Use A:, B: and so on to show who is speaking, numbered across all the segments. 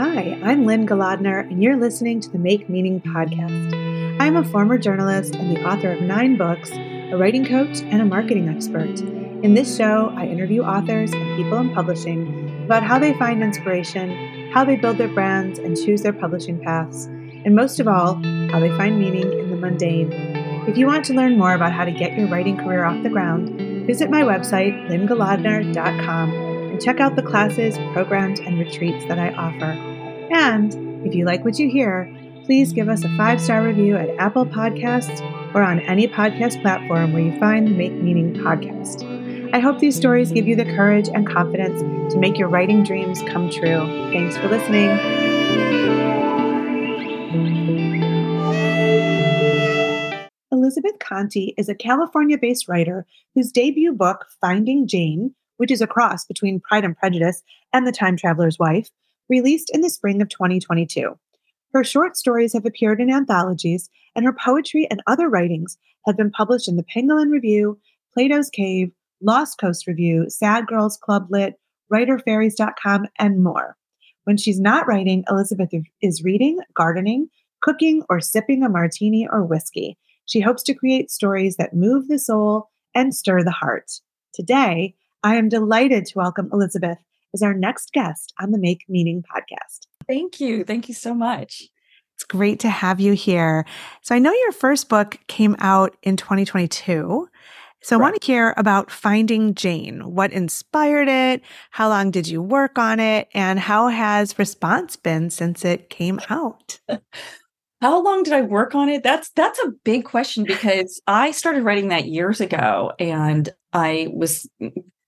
A: Hi, I'm Lynne Golodner, and you're listening to the Make Meaning podcast. I'm a former journalist and the author of nine books, a writing coach, and a marketing expert. In this show, I interview authors and people in publishing about how they find inspiration, how they build their brands and choose their publishing paths, and most of all, how they find meaning in the mundane. If you want to learn more about how to get your writing career off the ground, visit my website, lynnegolodner.com, and check out the classes, programs, and retreats that I offer. And if you like what you hear, please give us a five star review at Apple Podcasts or on any podcast platform where you find the Make Meaning podcast. I hope these stories give you the courage and confidence to make your writing dreams come true. Thanks for listening. Elizabeth Conte is a California based writer whose debut book, Finding Jane, which is a cross between Pride and Prejudice and The Time Traveler's Wife, released in the spring of 2022. Her short stories have appeared in anthologies, and her poetry and other writings have been published in the Penguin Review, Plato's Cave, Lost Coast Review, Sad Girls Club Lit, WriterFairies.com, and more. When she's not writing, Elizabeth is reading, gardening, cooking, or sipping a martini or whiskey. She hopes to create stories that move the soul and stir the heart. Today, I am delighted to welcome Elizabeth as our next guest on the Make Meaning podcast.
B: Thank you. Thank you so much.
A: It's great to have you here. So, I know your first book came out in 2022. So, right. I want to hear about Finding Jane. What inspired it? How long did you work on it? And how has response been since it came out?
B: how long did I work on it? That's that's a big question because I started writing that years ago and I was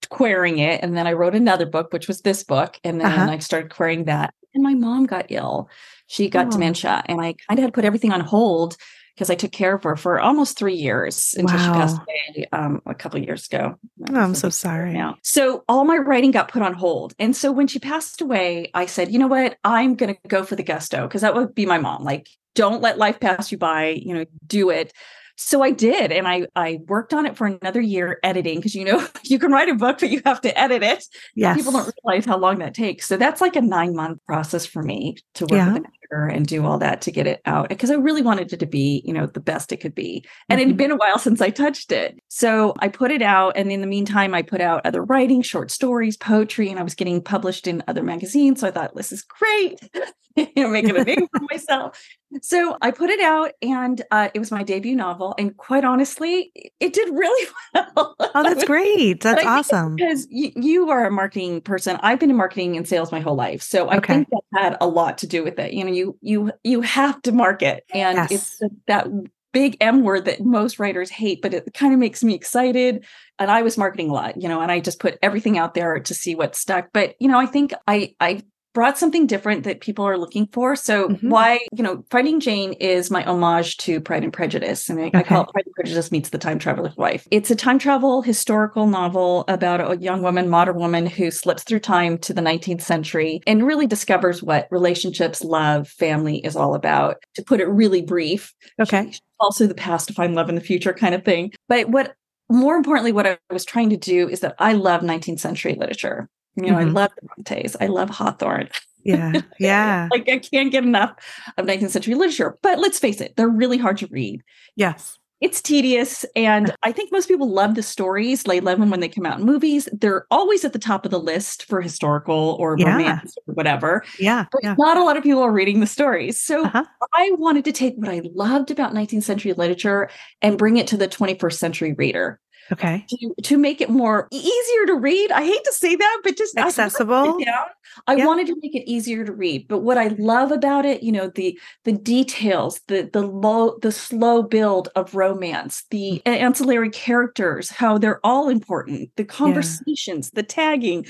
B: querying it and then I wrote another book which was this book and then uh-huh. I started querying that and my mom got ill. She got oh. dementia and I kind of had to put everything on hold because I took care of her for almost three years until wow. she passed away um, a couple years ago.
A: Oh, I'm so sorry.
B: Now, so all my writing got put on hold, and so when she passed away, I said, you know what, I'm going to go for the gusto because that would be my mom. Like, don't let life pass you by. You know, do it so I did, and I I worked on it for another year editing because you know you can write a book, but you have to edit it.
A: Yes.
B: People don't realize how long that takes. So that's like a nine month process for me to work yeah. with an editor and do all that to get it out because I really wanted it to be you know the best it could be. And mm-hmm. it had been a while since I touched it, so I put it out. And in the meantime, I put out other writing, short stories, poetry, and I was getting published in other magazines. So I thought this is great, you know, making a name for myself. So I put it out, and uh, it was my debut novel. And quite honestly, it did really well.
A: Oh, that's great! That's awesome.
B: Because you, you, are a marketing person. I've been in marketing and sales my whole life, so I okay. think that had a lot to do with it. You know, you you you you have to market, and yes. it's that big M word that most writers hate, but it kind of makes me excited. And I was marketing a lot, you know, and I just put everything out there to see what stuck. But you know, I think I I brought something different that people are looking for. So mm-hmm. why, you know, Finding Jane is my homage to Pride and Prejudice. And I, okay. I, call it Pride and Prejudice meets the time traveler's wife. It's a time travel historical novel about a young woman, modern woman who slips through time to the 19th century and really discovers what relationships, love, family is all about. To put it really brief.
A: Okay.
B: Also the past to find love in the future kind of thing. But what more importantly, what I was trying to do is that I love 19th century literature. You know, mm-hmm. I love the Brontes. I love Hawthorne.
A: Yeah. Yeah.
B: like I can't get enough of 19th century literature. But let's face it, they're really hard to read.
A: Yes.
B: It's tedious. And I think most people love the stories. They love them when they come out in movies. They're always at the top of the list for historical or yeah. romance or whatever.
A: Yeah.
B: But
A: yeah.
B: not a lot of people are reading the stories. So uh-huh. I wanted to take what I loved about 19th century literature and bring it to the 21st century reader.
A: Okay.
B: To, to make it more easier to read. I hate to say that, but just
A: accessible.
B: I, I yeah. wanted to make it easier to read. But what I love about it, you know, the the details, the the low, the slow build of romance, the mm. ancillary characters, how they're all important, the conversations, yeah. the tagging,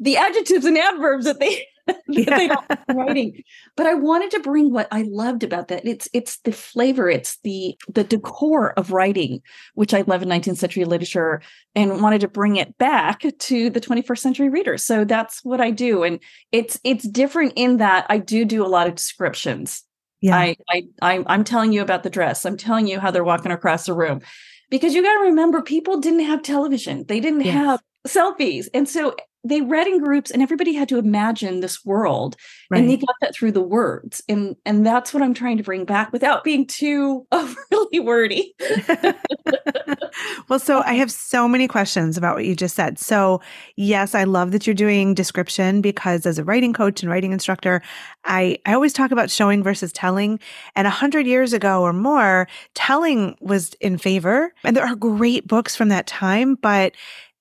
B: the adjectives and adverbs that they yeah. writing. But I wanted to bring what I loved about that. It's it's the flavor, it's the the decor of writing, which I love in 19th century literature, and wanted to bring it back to the 21st century readers. So that's what I do. And it's it's different in that I do do a lot of descriptions. Yeah. I, I I I'm telling you about the dress. I'm telling you how they're walking across the room. Because you got to remember, people didn't have television. They didn't yes. have selfies. And so they read in groups and everybody had to imagine this world right. and they got that through the words and and that's what i'm trying to bring back without being too oh, overly wordy
A: well so i have so many questions about what you just said so yes i love that you're doing description because as a writing coach and writing instructor i i always talk about showing versus telling and a hundred years ago or more telling was in favor and there are great books from that time but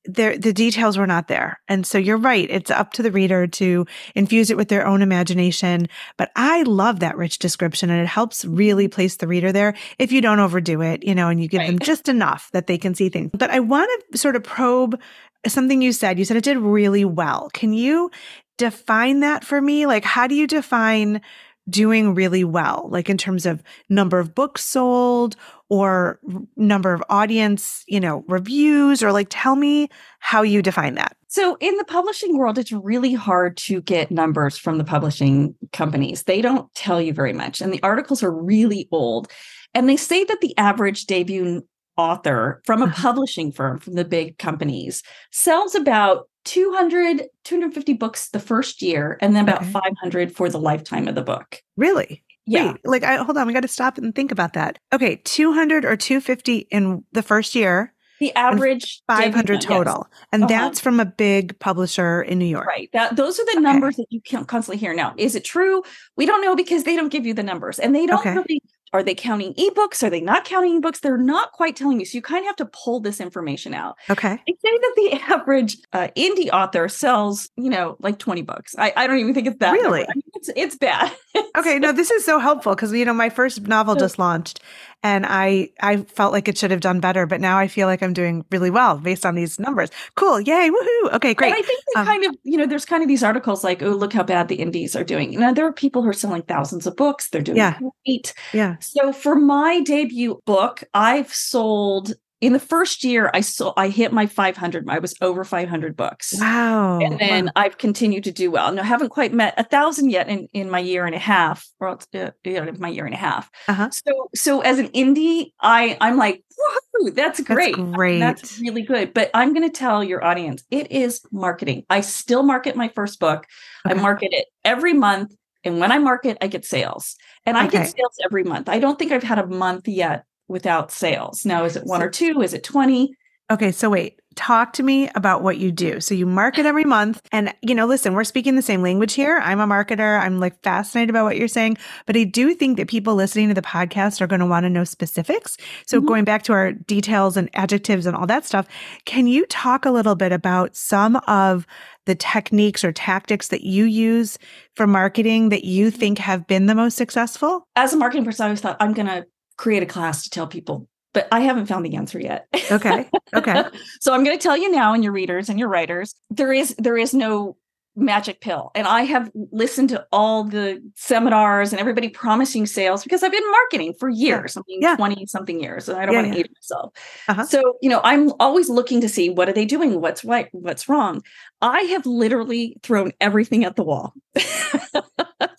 A: there the details were not there. And so you're right. It's up to the reader to infuse it with their own imagination. But I love that rich description and it helps really place the reader there if you don't overdo it, you know, and you give right. them just enough that they can see things. But I want to sort of probe something you said. You said it did really well. Can you define that for me? Like, how do you define doing really well, like in terms of number of books sold or number of audience, you know, reviews, or like tell me how you define that.
B: So, in the publishing world, it's really hard to get numbers from the publishing companies. They don't tell you very much, and the articles are really old. And they say that the average debut author from a publishing firm from the big companies sells about 200 250 books the first year and then about okay. 500 for the lifetime of the book
A: really yeah Wait, like I, hold on we got to stop and think about that okay 200 or 250 in the first year
B: the average
A: 500 total yes. and uh-huh. that's from a big publisher in new york
B: right that those are the okay. numbers that you can constantly hear now is it true we don't know because they don't give you the numbers and they don't okay. really are they counting ebooks? Are they not counting ebooks? They're not quite telling you. So you kind of have to pull this information out.
A: Okay.
B: I say that the average uh, indie author sells, you know, like 20 books. I, I don't even think it's that.
A: Really?
B: I mean, it's, it's bad.
A: Okay. No, this is so helpful because, you know, my first novel just launched and I I felt like it should have done better, but now I feel like I'm doing really well based on these numbers. Cool, yay, woohoo! Okay, great.
B: And I think um, kind of you know there's kind of these articles like oh look how bad the indies are doing. Now there are people who are selling thousands of books. They're doing
A: yeah.
B: great.
A: Yeah.
B: So for my debut book, I've sold in the first year i saw i hit my 500 i was over 500 books
A: wow
B: and then
A: wow.
B: i've continued to do well now I haven't quite met a thousand yet in in my year and a half or uh, my year and a half uh-huh. so so as an indie i i'm like woohoo that's great
A: that's great
B: that's really good but i'm going to tell your audience it is marketing i still market my first book okay. i market it every month and when I market, I get sales. And I okay. get sales every month. I don't think I've had a month yet without sales. Now, is it one or two? Is it 20?
A: Okay, so wait, talk to me about what you do. So you market every month and you know, listen, we're speaking the same language here. I'm a marketer. I'm like fascinated about what you're saying, but I do think that people listening to the podcast are going to want to know specifics. So mm-hmm. going back to our details and adjectives and all that stuff, can you talk a little bit about some of the techniques or tactics that you use for marketing that you think have been the most successful?
B: As a marketing person, I always thought I'm going to create a class to tell people but I haven't found the answer yet.
A: Okay. Okay.
B: so I'm going to tell you now and your readers and your writers, there is there is no magic pill. And I have listened to all the seminars and everybody promising sales because I've been marketing for years. Yeah. I mean, yeah. 20 something years. And I don't yeah, want to yeah. age myself. Uh-huh. So, you know, I'm always looking to see what are they doing? What's right? What's wrong? I have literally thrown everything at the wall.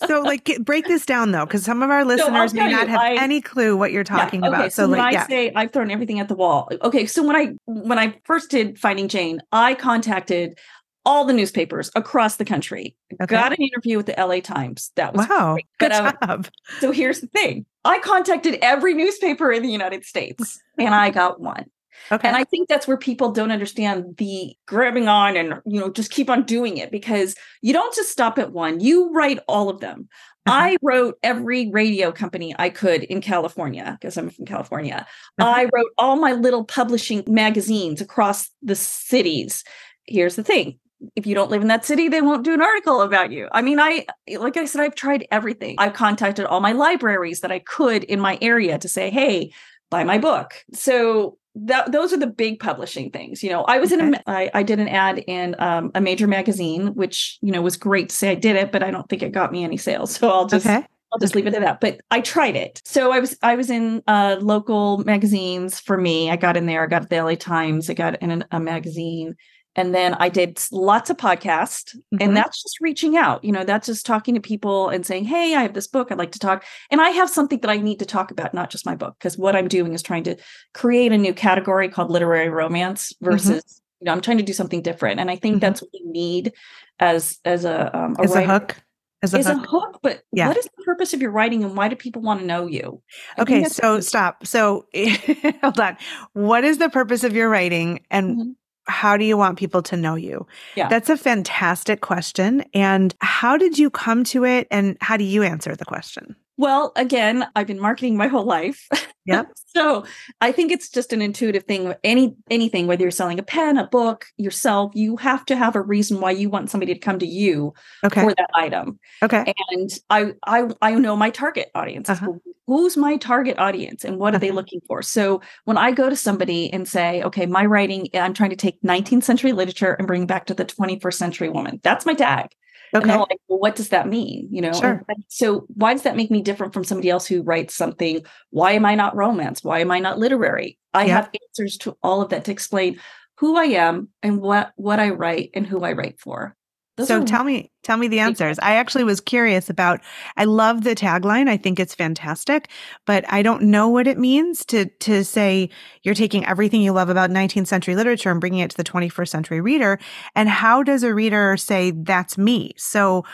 A: so like get, break this down though because some of our listeners so may not you, have I, any clue what you're talking yeah, okay, about
B: so,
A: so
B: when
A: like,
B: i yeah. say i've thrown everything at the wall okay so when i when i first did finding jane i contacted all the newspapers across the country okay. got an interview with the la times that was
A: wow great. good but, job.
B: so here's the thing i contacted every newspaper in the united states and i got one Okay. And I think that's where people don't understand the grabbing on and, you know, just keep on doing it because you don't just stop at one, you write all of them. Uh-huh. I wrote every radio company I could in California because I'm from California. Uh-huh. I wrote all my little publishing magazines across the cities. Here's the thing if you don't live in that city, they won't do an article about you. I mean, I, like I said, I've tried everything. I've contacted all my libraries that I could in my area to say, hey, buy my book. So that those are the big publishing things. You know, I was okay. in a I, I did an ad in um, a major magazine, which you know was great to say I did it, but I don't think it got me any sales. So I'll just okay. I'll just leave it at that. But I tried it. So I was I was in uh, local magazines for me. I got in there. I got the LA Times. I got in an, a magazine. And then I did lots of podcasts, mm-hmm. and that's just reaching out. You know, that's just talking to people and saying, Hey, I have this book. I'd like to talk. And I have something that I need to talk about, not just my book, because what I'm doing is trying to create a new category called literary romance mm-hmm. versus mm-hmm. you know, I'm trying to do something different. And I think mm-hmm. that's what we need as as a um
A: a, as a hook.
B: As a is hook. a hook, but yeah. what is the purpose of your writing and why do people want to know you?
A: I okay, so stop. So hold on. What is the purpose of your writing and mm-hmm how do you want people to know you? Yeah. That's a fantastic question. And how did you come to it and how do you answer the question?
B: Well, again, I've been marketing my whole life.
A: Yep.
B: so I think it's just an intuitive thing. Any anything, whether you're selling a pen, a book, yourself, you have to have a reason why you want somebody to come to you
A: okay.
B: for that item.
A: Okay.
B: And I I I know my target audience. Uh-huh. Who's my target audience and what are uh-huh. they looking for? So when I go to somebody and say, okay, my writing, I'm trying to take 19th century literature and bring back to the 21st century woman. That's my tag. Okay. And like, well, what does that mean? You know,
A: sure.
B: so why does that make me different from somebody else who writes something? Why am I not romance? Why am I not literary? I yeah. have answers to all of that to explain who I am and what what I write and who I write for.
A: Those so tell me, tell me the answers. I actually was curious about. I love the tagline. I think it's fantastic, but I don't know what it means to to say you're taking everything you love about 19th century literature and bringing it to the 21st century reader. And how does a reader say that's me? So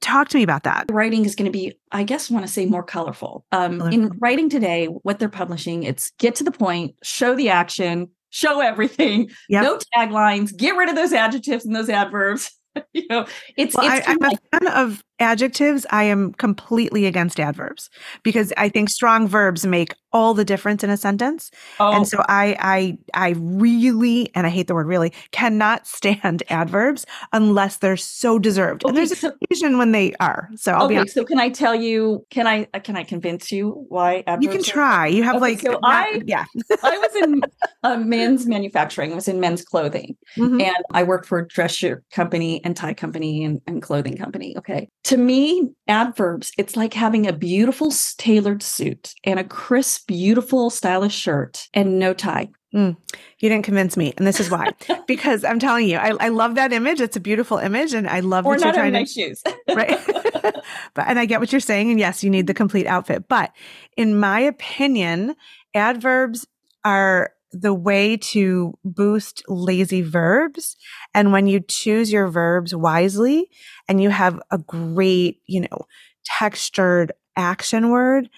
A: talk to me about that.
B: Writing is going to be, I guess, want to say more colorful. Um, colorful. In writing today, what they're publishing, it's get to the point, show the action, show everything, yep. no taglines, get rid of those adjectives and those adverbs you know, it's, well, it's
A: I, am like- a fan of adjectives. I am completely against adverbs because I think strong verbs make all the difference in a sentence. Oh. And so I, I, I really, and I hate the word really, cannot stand adverbs unless they're so deserved. Okay, and there's so, occasion when they are. So I'll
B: okay. So can I tell you? Can I? Can I convince you why adverbs?
A: You can try. You have okay, like.
B: So not, I, yeah. I was in uh, men's manufacturing. I was in men's clothing, mm-hmm. and I worked for a dress shirt company and tie company and, and clothing company. Okay. To me, adverbs. It's like having a beautiful tailored suit and a crisp beautiful, stylish shirt and no tie.
A: Mm, you didn't convince me, and this is why. because I'm telling you, I, I love that image. It's a beautiful image, and I love
B: or
A: that you're trying
B: nice to shoes,
A: right? but and I get what you're saying, and yes, you need the complete outfit. But in my opinion, adverbs are the way to boost lazy verbs. And when you choose your verbs wisely, and you have a great, you know, textured action word,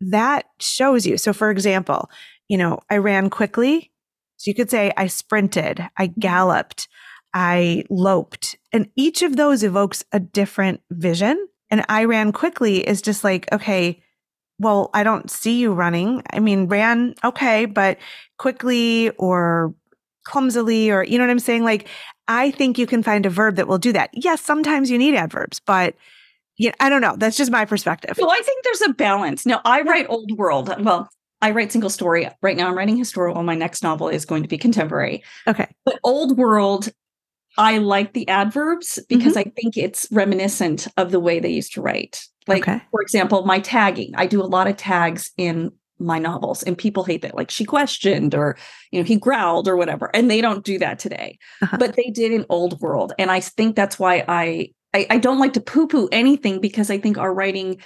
A: that shows you. So, for example, you know, I ran quickly. So you could say I sprinted, I mm-hmm. galloped, I loped. And each of those evokes a different vision. And I ran quickly is just like, okay, well, I don't see you running. I mean, ran, okay, but quickly or clumsily, or you know what I'm saying? Like, I think you can find a verb that will do that. Yes, sometimes you need adverbs, but yeah, I don't know. That's just my perspective.
B: Well, I think there's a balance. Now, I write old world. Well, I write single story. Right now, I'm writing historical. My next novel is going to be contemporary.
A: Okay.
B: But old world, I like the adverbs because mm-hmm. I think it's reminiscent of the way they used to write. Like, okay. for example, my tagging. I do a lot of tags in my novels and people hate that like she questioned or you know he growled or whatever and they don't do that today uh-huh. but they did in old world and i think that's why i I, I don't like to poo poo anything because I think our writing,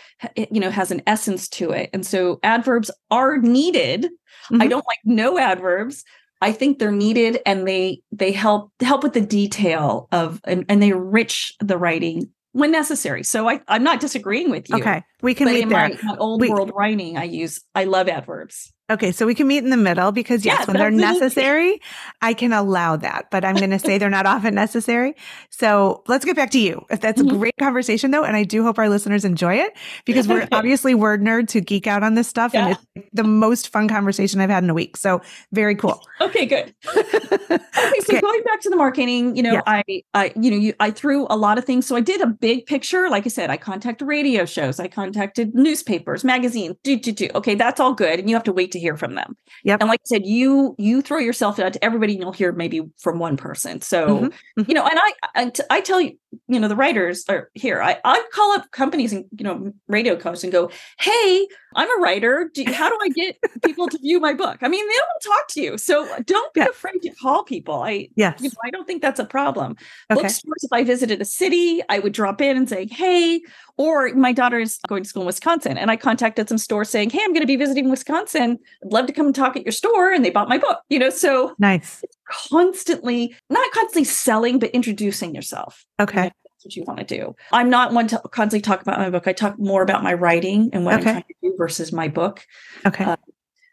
B: you know, has an essence to it. And so adverbs are needed. Mm-hmm. I don't like no adverbs. I think they're needed and they they help help with the detail of and, and they enrich the writing when necessary. So I, I'm not disagreeing with you.
A: Okay. We can
B: but
A: meet
B: in
A: there.
B: My, my old we, world writing, I use I love adverbs.
A: Okay, so we can meet in the middle because yes, when they're necessary, I can allow that, but I'm going to say they're not often necessary. So let's get back to you. If that's mm-hmm. a great conversation though, and I do hope our listeners enjoy it because we're obviously word nerds who geek out on this stuff, yeah. and it's the most fun conversation I've had in a week. So very cool.
B: okay, good. okay, so okay. going back to the marketing, you know, yeah. I, I, you know, you, I threw a lot of things. So I did a big picture. Like I said, I contacted radio shows, I contacted newspapers, magazines. Do do do. Okay, that's all good, and you have to wait to hear from them.
A: Yep.
B: And like I said, you you throw yourself out to everybody and you'll hear maybe from one person. So, mm-hmm. Mm-hmm. you know, and I, I, I tell you, you know, the writers are here. I, I call up companies and, you know, radio coasts and go, Hey, I'm a writer. Do, how do I get people to view my book? I mean, they don't talk to you. So don't be yeah. afraid to call people. I,
A: yes.
B: You know, I don't think that's a problem. Okay. Bookstores, if I visited a city, I would drop in and say, Hey, or my daughter is going school in Wisconsin. And I contacted some stores saying, Hey, I'm going to be visiting Wisconsin. I'd love to come and talk at your store. And they bought my book, you know, so
A: nice.
B: Constantly, not constantly selling, but introducing yourself.
A: Okay.
B: That's what you want to do. I'm not one to constantly talk about my book. I talk more about my writing and what okay. I'm trying to do versus my book.
A: Okay. Uh,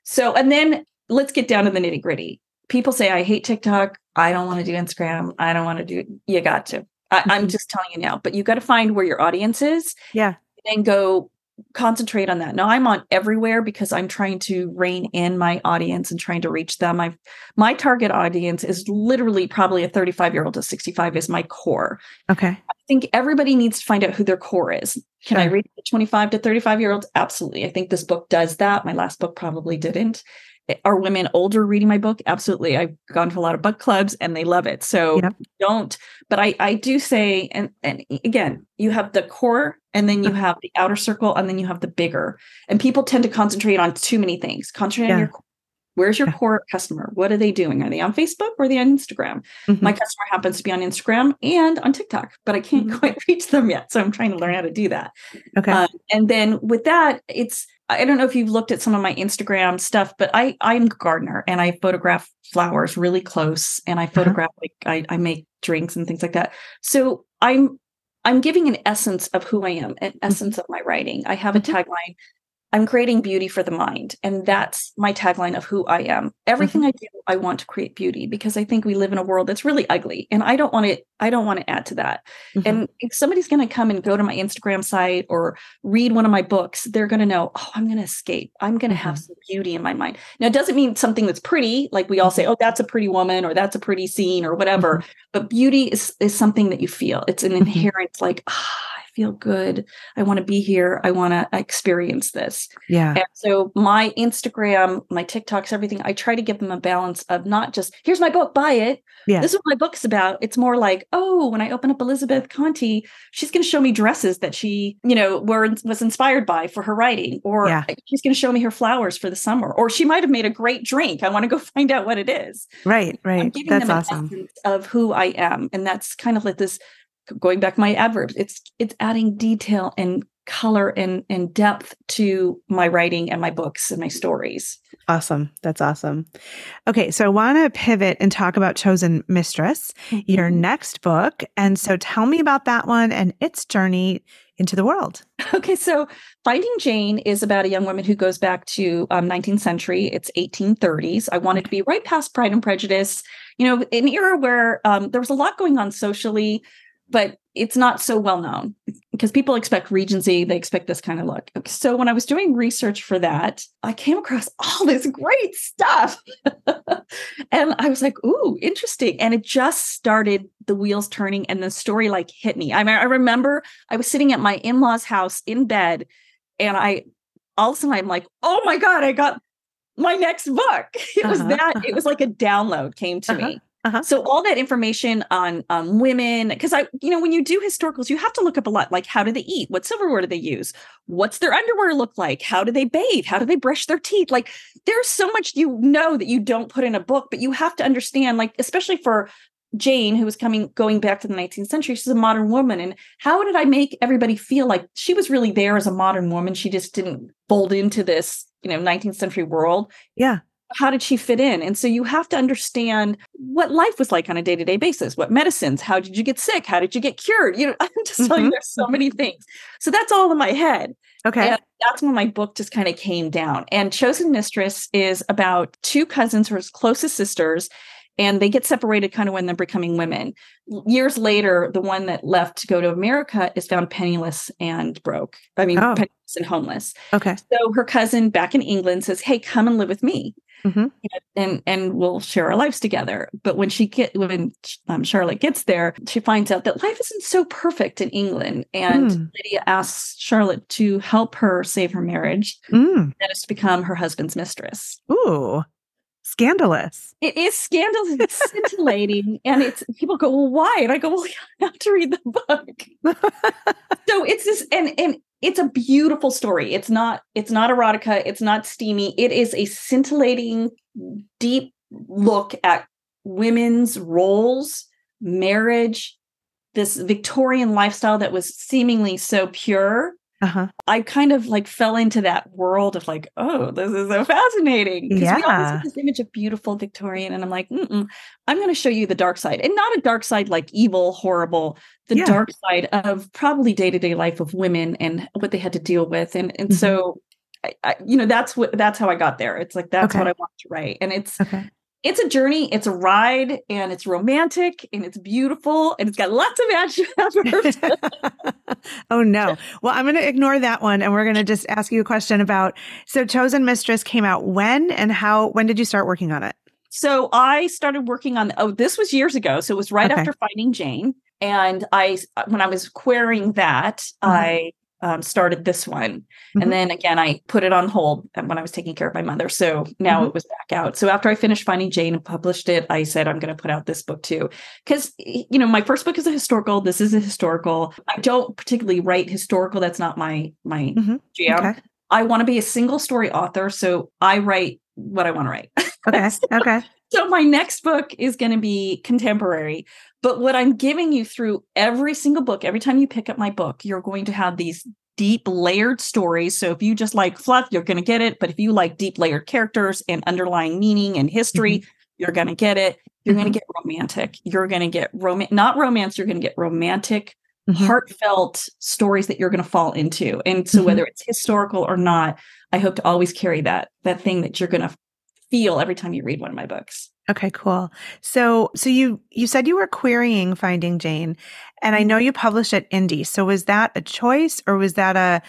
B: so, and then let's get down to the nitty gritty. People say, I hate TikTok. I don't want to do Instagram. I don't want to do, you got to. I, am mm-hmm. just telling you now, but you got to find where your audience is.
A: Yeah.
B: And go concentrate on that. Now I'm on everywhere because I'm trying to rein in my audience and trying to reach them. I've my target audience is literally probably a 35 year old to 65 is my core.
A: Okay.
B: I think everybody needs to find out who their core is. Can sure. I reach the 25 to 35 year olds? Absolutely. I think this book does that. My last book probably didn't are women older reading my book absolutely i've gone to a lot of book clubs and they love it so don't but i i do say and and again you have the core and then you uh-huh. have the outer circle and then you have the bigger and people tend to concentrate on too many things concentrate yeah. on your Where's your core customer? What are they doing? Are they on Facebook or are they on Instagram? Mm-hmm. My customer happens to be on Instagram and on TikTok, but I can't mm-hmm. quite reach them yet. So I'm trying to learn how to do that.
A: Okay. Uh,
B: and then with that, it's I don't know if you've looked at some of my Instagram stuff, but I I'm a gardener and I photograph flowers really close and I uh-huh. photograph like I, I make drinks and things like that. So I'm I'm giving an essence of who I am, an mm-hmm. essence of my writing. I have a tagline I'm creating beauty for the mind. And that's my tagline of who I am. Everything mm-hmm. I do, I want to create beauty because I think we live in a world that's really ugly. And I don't want to, I don't want to add to that. Mm-hmm. And if somebody's going to come and go to my Instagram site or read one of my books, they're going to know, oh, I'm going to escape. I'm going to mm-hmm. have some beauty in my mind. Now, it doesn't mean something that's pretty, like we all say, mm-hmm. oh, that's a pretty woman or that's a pretty scene or whatever. Mm-hmm. But beauty is, is something that you feel. It's an mm-hmm. inherent, like, ah, feel good. I want to be here. I want to experience this.
A: Yeah.
B: And so my Instagram, my TikToks, everything, I try to give them a balance of not just, here's my book, buy it. Yeah. This is what my book's about. It's more like, oh, when I open up Elizabeth Conte, she's going to show me dresses that she, you know, were was inspired by for her writing, or yeah. she's going to show me her flowers for the summer, or she might have made a great drink. I want to go find out what it is.
A: Right, right. that's awesome.
B: of who I am, and that's kind of like this going back my adverbs it's it's adding detail and color and and depth to my writing and my books and my stories.
A: Awesome. That's awesome. Okay so i want to pivot and talk about chosen mistress mm-hmm. your next book. And so tell me about that one and its journey into the world.
B: Okay so finding jane is about a young woman who goes back to um, 19th century. It's 1830s i wanted to be right past pride and prejudice. You know an era where um, there was a lot going on socially but it's not so well known because people expect Regency, they expect this kind of look. So when I was doing research for that, I came across all this great stuff. and I was like, ooh, interesting. And it just started the wheels turning and the story like hit me. I mean, I remember I was sitting at my in-laws house in bed and I all of a sudden I'm like, oh my God, I got my next book. It was uh-huh, that, it was like a download came to uh-huh. me. Uh-huh. So all that information on um, women, because I, you know, when you do historicals, you have to look up a lot. Like, how do they eat? What silverware do they use? What's their underwear look like? How do they bathe? How do they brush their teeth? Like, there's so much you know that you don't put in a book, but you have to understand. Like, especially for Jane, who was coming going back to the 19th century, she's a modern woman. And how did I make everybody feel like she was really there as a modern woman? She just didn't fold into this, you know, 19th century world.
A: Yeah
B: how did she fit in? And so you have to understand what life was like on a day to day basis. What medicines? How did you get sick? How did you get cured? You know, I'm just mm-hmm. telling you, there's so many things. So that's all in my head.
A: Okay.
B: And that's when my book just kind of came down. And Chosen Mistress is about two cousins who are closest sisters, and they get separated kind of when they're becoming women. Years later, the one that left to go to America is found penniless and broke. I mean, oh. penniless and homeless.
A: Okay.
B: So her cousin back in England says, Hey, come and live with me mm-hmm. and and we'll share our lives together. But when she get when um, Charlotte gets there, she finds out that life isn't so perfect in England, and mm. Lydia asks Charlotte to help her save her marriage. Mm. That is to become her husband's mistress.
A: Ooh scandalous.
B: It is scandalous. It's scintillating. and it's people go, Well, why? And I go, Well, you have to read the book. so it's this and and it's a beautiful story. It's not it's not erotica, it's not steamy. It is a scintillating deep look at women's roles, marriage, this Victorian lifestyle that was seemingly so pure uh-huh. I kind of like fell into that world of like, oh, this is so fascinating.
A: Yeah.
B: We always have this image of beautiful Victorian, and I'm like, Mm-mm, I'm going to show you the dark side, and not a dark side like evil, horrible. The yeah. dark side of probably day to day life of women and what they had to deal with, and and mm-hmm. so, I, I, you know, that's what that's how I got there. It's like that's okay. what I want to write, and it's okay it's a journey, it's a ride, and it's romantic and it's beautiful and it's got lots of action
A: oh no. Well, I'm going to ignore that one and we're going to just ask you a question about so Chosen Mistress came out when and how when did you start working on it?
B: So I started working on oh this was years ago. So it was right okay. after Finding Jane and I when I was querying that, mm-hmm. I um, started this one. Mm-hmm. And then again, I put it on hold when I was taking care of my mother. So now mm-hmm. it was back out. So after I finished Finding Jane and published it, I said, I'm going to put out this book too. Because, you know, my first book is a historical. This is a historical. I don't particularly write historical. That's not my, my mm-hmm. jam. Okay. I want to be a single story author. So I write what I want to write.
A: Okay.
B: so,
A: okay.
B: So my next book is going to be contemporary. But what I'm giving you through every single book, every time you pick up my book, you're going to have these deep layered stories. So if you just like fluff, you're going to get it. But if you like deep layered characters and underlying meaning and history, mm-hmm. you're going to get it. You're mm-hmm. going to get romantic. You're going to get romance, not romance, you're going to get romantic, mm-hmm. heartfelt stories that you're going to fall into. And so whether mm-hmm. it's historical or not, I hope to always carry that that thing that you're going to feel every time you read one of my books.
A: Okay, cool. So so you you said you were querying Finding Jane and I know you published at Indie. So was that a choice or was that a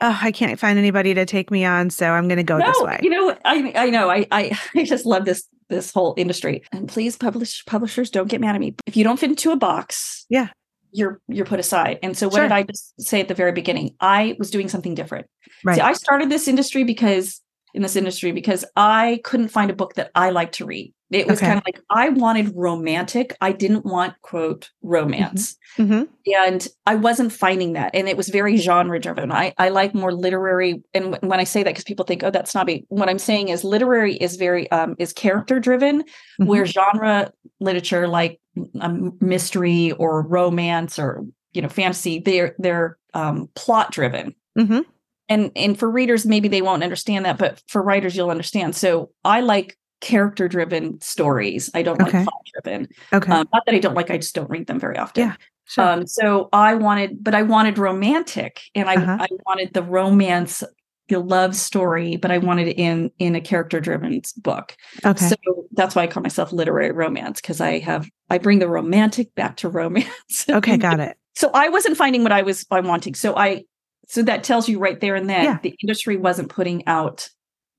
A: oh, I can't find anybody to take me on, so I'm going to go
B: no,
A: this way.
B: You know, I I know I, I I just love this this whole industry. And please, publish publishers, don't get mad at me. If you don't fit into a box,
A: yeah,
B: you're you're put aside. And so, what sure. did I just say at the very beginning? I was doing something different. Right. See, I started this industry because in this industry because I couldn't find a book that I like to read. It was okay. kind of like I wanted romantic. I didn't want quote romance. Mm-hmm. Mm-hmm. And I wasn't finding that. And it was very genre driven. I, I like more literary. And when I say that, because people think, oh, that's snobby. What I'm saying is literary is very um, is character driven, mm-hmm. where genre literature like um, mystery or romance or you know fantasy, they're they're um, plot driven. Mm-hmm and and for readers maybe they won't understand that but for writers you'll understand so i like character driven stories. I don't okay. like plot driven
A: okay. Um,
B: not that i don't like i just don't read them very often.
A: Yeah sure.
B: um so i wanted but i wanted romantic and i uh-huh. i wanted the romance the love story but i wanted it in in a character driven book.
A: Okay.
B: So that's why i call myself literary romance because i have i bring the romantic back to romance.
A: Okay got it.
B: So i wasn't finding what i was i wanting. So i so that tells you right there and then yeah. the industry wasn't putting out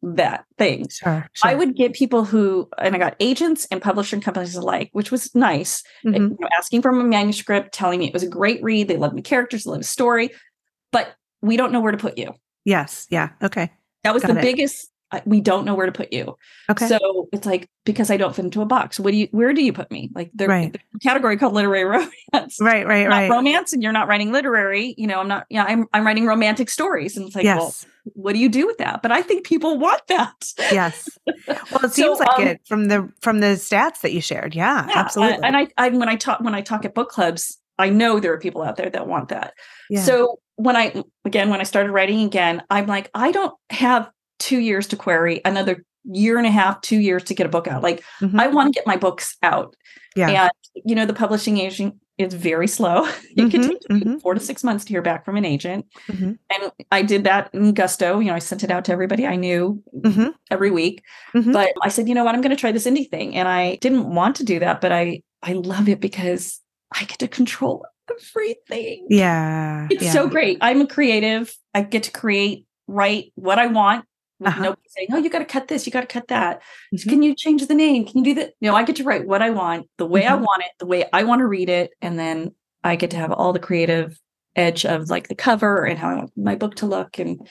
B: that thing.
A: Sure, sure,
B: I would get people who, and I got agents and publishing companies alike, which was nice, mm-hmm. you know, asking for a manuscript, telling me it was a great read. They loved the characters, they loved the story, but we don't know where to put you.
A: Yes. Yeah. Okay.
B: That was got the it. biggest we don't know where to put you.
A: Okay.
B: So it's like because I don't fit into a box. What do you? Where do you put me? Like the, right. the category called literary romance.
A: Right. Right. right.
B: Romance, and you're not writing literary. You know, I'm not. Yeah, I'm. I'm writing romantic stories, and it's like, yes. well, what do you do with that? But I think people want that.
A: Yes. Well, it seems so, like um, it from the from the stats that you shared. Yeah, yeah absolutely.
B: And I, I when I talk when I talk at book clubs, I know there are people out there that want that. Yeah. So when I again when I started writing again, I'm like, I don't have two years to query, another year and a half, two years to get a book out. Like mm-hmm. I want to get my books out.
A: Yeah.
B: And you know, the publishing agent is very slow. It mm-hmm. can take mm-hmm. four to six months to hear back from an agent. Mm-hmm. And I did that in gusto. You know, I sent it out to everybody I knew mm-hmm. every week. Mm-hmm. But I said, you know what, I'm going to try this indie thing. And I didn't want to do that, but I I love it because I get to control everything.
A: Yeah.
B: It's
A: yeah.
B: so great. I'm a creative. I get to create, write what I want uh-huh. nobody saying, "Oh, you got to cut this, you got to cut that." Mm-hmm. Can you change the name? Can you do that? No, I get to write what I want, the way mm-hmm. I want it, the way I want to read it, and then I get to have all the creative edge of like the cover and how I want my book to look and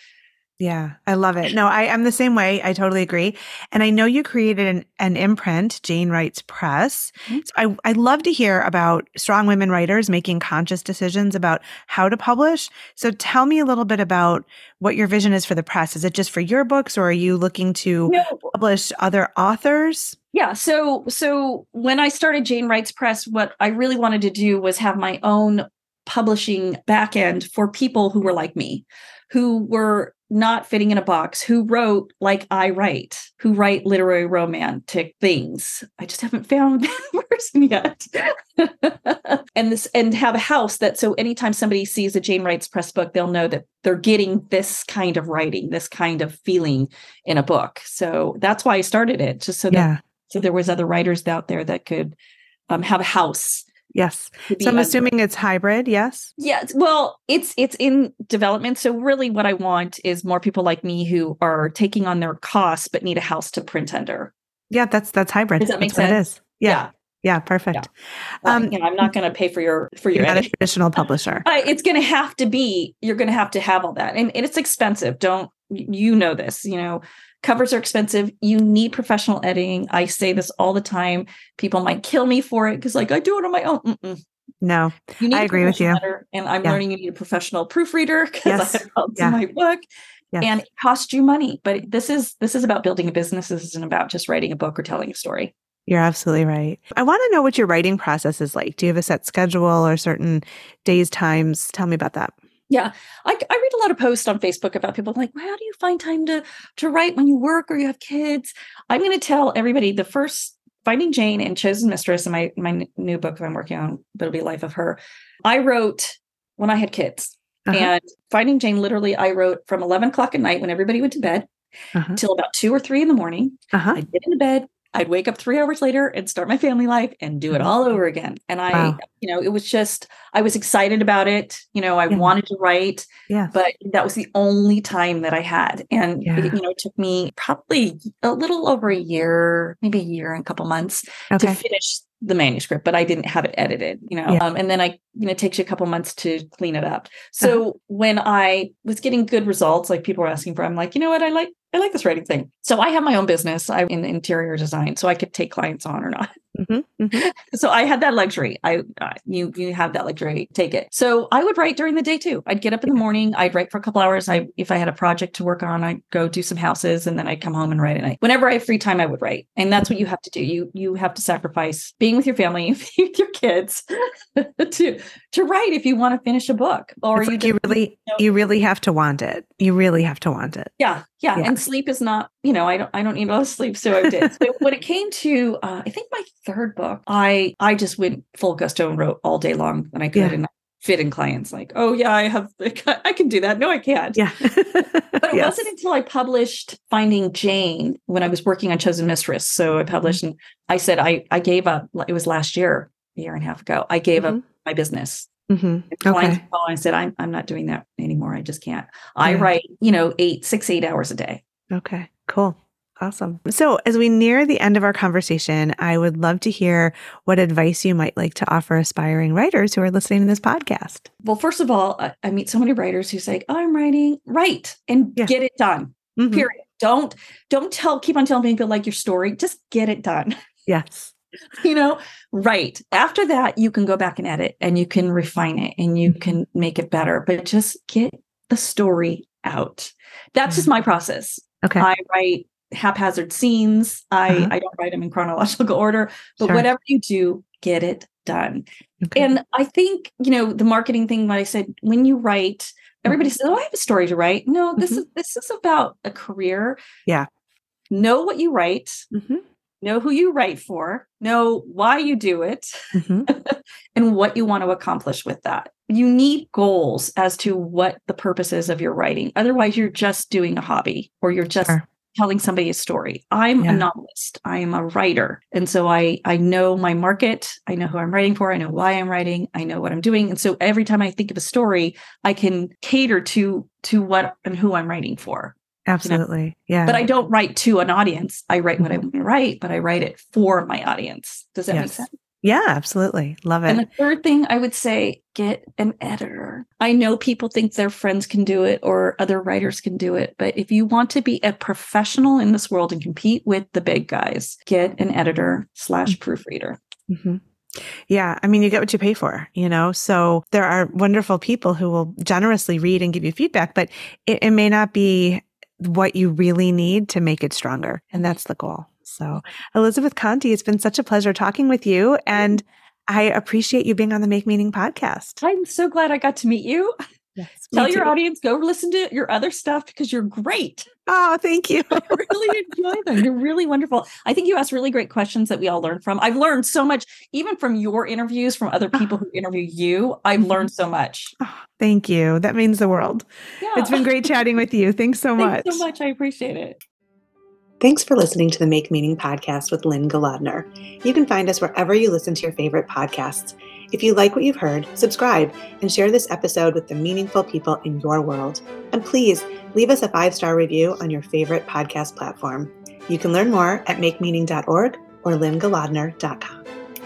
A: yeah, I love it. No, I, am the same way. I totally agree. And I know you created an, an imprint, Jane Writes Press. Mm-hmm. So I, I'd love to hear about strong women writers making conscious decisions about how to publish. So tell me a little bit about what your vision is for the press. Is it just for your books or are you looking to no. publish other authors?
B: Yeah. So, so when I started Jane Writes Press, what I really wanted to do was have my own publishing back end for people who were like me, who were not fitting in a box, who wrote like I write, who write literary romantic things. I just haven't found that person yet. and this and have a house that so anytime somebody sees a Jane Writes press book, they'll know that they're getting this kind of writing, this kind of feeling in a book. So that's why I started it, just so yeah. that so there was other writers out there that could um, have a house
A: Yes. So I'm assuming it's hybrid, yes?
B: Yes. Well, it's it's in development. So really what I want is more people like me who are taking on their costs but need a house to print under.
A: Yeah, that's that's hybrid.
B: Does that make
A: that's
B: sense?
A: Yeah. yeah. Yeah, perfect.
B: Yeah. Um, you know, I'm not going to pay for your for your
A: not a traditional publisher.
B: Uh, it's going to have to be. You're going to have to have all that, and, and it's expensive. Don't you know this? You know, Covers are expensive. You need professional editing. I say this all the time. People might kill me for it because, like, I do it on my own. Mm-mm.
A: No, I agree with you.
B: Editor, and I'm yeah. learning you need a professional proofreader because yes. I have yeah. in my book. Yes. And it costs you money, but this is this is about building a business. This isn't about just writing a book or telling a story.
A: You're absolutely right. I want to know what your writing process is like. Do you have a set schedule or certain days, times? Tell me about that.
B: Yeah, I, I read a lot of posts on Facebook about people like, well, how do you find time to to write when you work or you have kids? I'm going to tell everybody the first Finding Jane and Chosen Mistress, and my my new book that I'm working on, but it'll be Life of Her. I wrote when I had kids, uh-huh. and Finding Jane literally I wrote from 11 o'clock at night when everybody went to bed uh-huh. till about two or three in the morning. Uh-huh. I'd get into bed, I'd wake up three hours later and start my family life and do it mm-hmm. all over again. And I, wow. you know, it was just, I was excited about it. You know, I yeah. wanted to write, yeah. but that was the only time that I had. And, yeah. it, you know, it took me probably a little over a year, maybe a year and a couple months okay. to finish the manuscript, but I didn't have it edited, you know. Yeah. Um, and then I, you know, it takes you a couple months to clean it up. So uh-huh. when I was getting good results, like people were asking for, I'm like, you know what, I like I like this writing thing. So I have my own business. I'm in interior design, so I could take clients on or not. Mm-hmm, mm-hmm. so I had that luxury. I uh, you you have that luxury. Take it. So I would write during the day too. I'd get up in the morning. I'd write for a couple hours. I if I had a project to work on, I'd go do some houses, and then I'd come home and write at night. Whenever I have free time, I would write, and that's what you have to do. You you have to sacrifice being with your family, with your kids, to to write if you want to finish a book.
A: Or you, like you really you, know, you really have to want it. You really have to want it.
B: Yeah, yeah, yeah. And sleep is not. You know, I don't I don't need a lot of sleep, so I did. so when it came to, uh, I think my third book, I I just went full gusto and wrote all day long when I could, yeah. and fit in clients like, oh yeah, I have, I can do that. No, I can't.
A: Yeah.
B: but it yes. wasn't until I published Finding Jane when I was working on Chosen Mistress. So I published, mm-hmm. and I said I I gave up. It was last year, a year and a half ago. I gave mm-hmm. up my business. Mm-hmm. Clients okay. I said, I'm I'm not doing that anymore. I just can't. I write, you know, eight, six, eight hours a day.
A: Okay, cool. Awesome. So, as we near the end of our conversation, I would love to hear what advice you might like to offer aspiring writers who are listening to this podcast.
B: Well, first of all, I, meet so many writers who say, oh, "I'm writing, write and yeah. get it done." Mm-hmm. Period. Don't don't tell keep on telling me people like your story. Just get it done.
A: Yes.
B: you know, right. After that, you can go back and edit and you can refine it and you mm-hmm. can make it better. But just get the story out. That's mm-hmm. just my process.
A: Okay.
B: I write haphazard scenes. I, uh-huh. I don't write them in chronological order, but sure. whatever you do, get it done. Okay. And I think, you know, the marketing thing, like I said, when you write, everybody mm-hmm. says, Oh, I have a story to write. No, this mm-hmm. is this is about a career.
A: Yeah.
B: Know what you write, mm-hmm. Know who you write for, know why you do it, mm-hmm. and what you want to accomplish with that. You need goals as to what the purpose is of your writing. Otherwise, you're just doing a hobby or you're just sure telling somebody a story. I'm yeah. a novelist. I am a writer. And so I I know my market, I know who I'm writing for, I know why I'm writing, I know what I'm doing. And so every time I think of a story, I can cater to to what and who I'm writing for.
A: Absolutely. You know? Yeah.
B: But I don't write to an audience. I write what I mm-hmm. want to write, but I write it for my audience. Does that yes. make sense?
A: Yeah, absolutely. Love it.
B: And the third thing I would say get an editor. I know people think their friends can do it or other writers can do it, but if you want to be a professional in this world and compete with the big guys, get an editor slash mm-hmm. proofreader. Mm-hmm.
A: Yeah. I mean, you get what you pay for, you know? So there are wonderful people who will generously read and give you feedback, but it, it may not be what you really need to make it stronger. And that's the goal. So, Elizabeth Conte, it's been such a pleasure talking with you. And I appreciate you being on the Make Meaning podcast.
B: I'm so glad I got to meet you. Yes, Tell your audience, go listen to your other stuff because you're great.
A: Oh, thank you.
B: I really enjoy them. You're really wonderful. I think you ask really great questions that we all learn from. I've learned so much, even from your interviews, from other people who interview you. I've mm-hmm. learned so much.
A: Oh, thank you. That means the world. Yeah. It's been great chatting with you. Thanks so
B: Thanks much. so much. I appreciate it.
A: Thanks for listening to the Make Meaning podcast with Lynne Golodner. You can find us wherever you listen to your favorite podcasts. If you like what you've heard, subscribe and share this episode with the meaningful people in your world. And please leave us a five star review on your favorite podcast platform. You can learn more at makemeaning.org or lynnegolodner.com.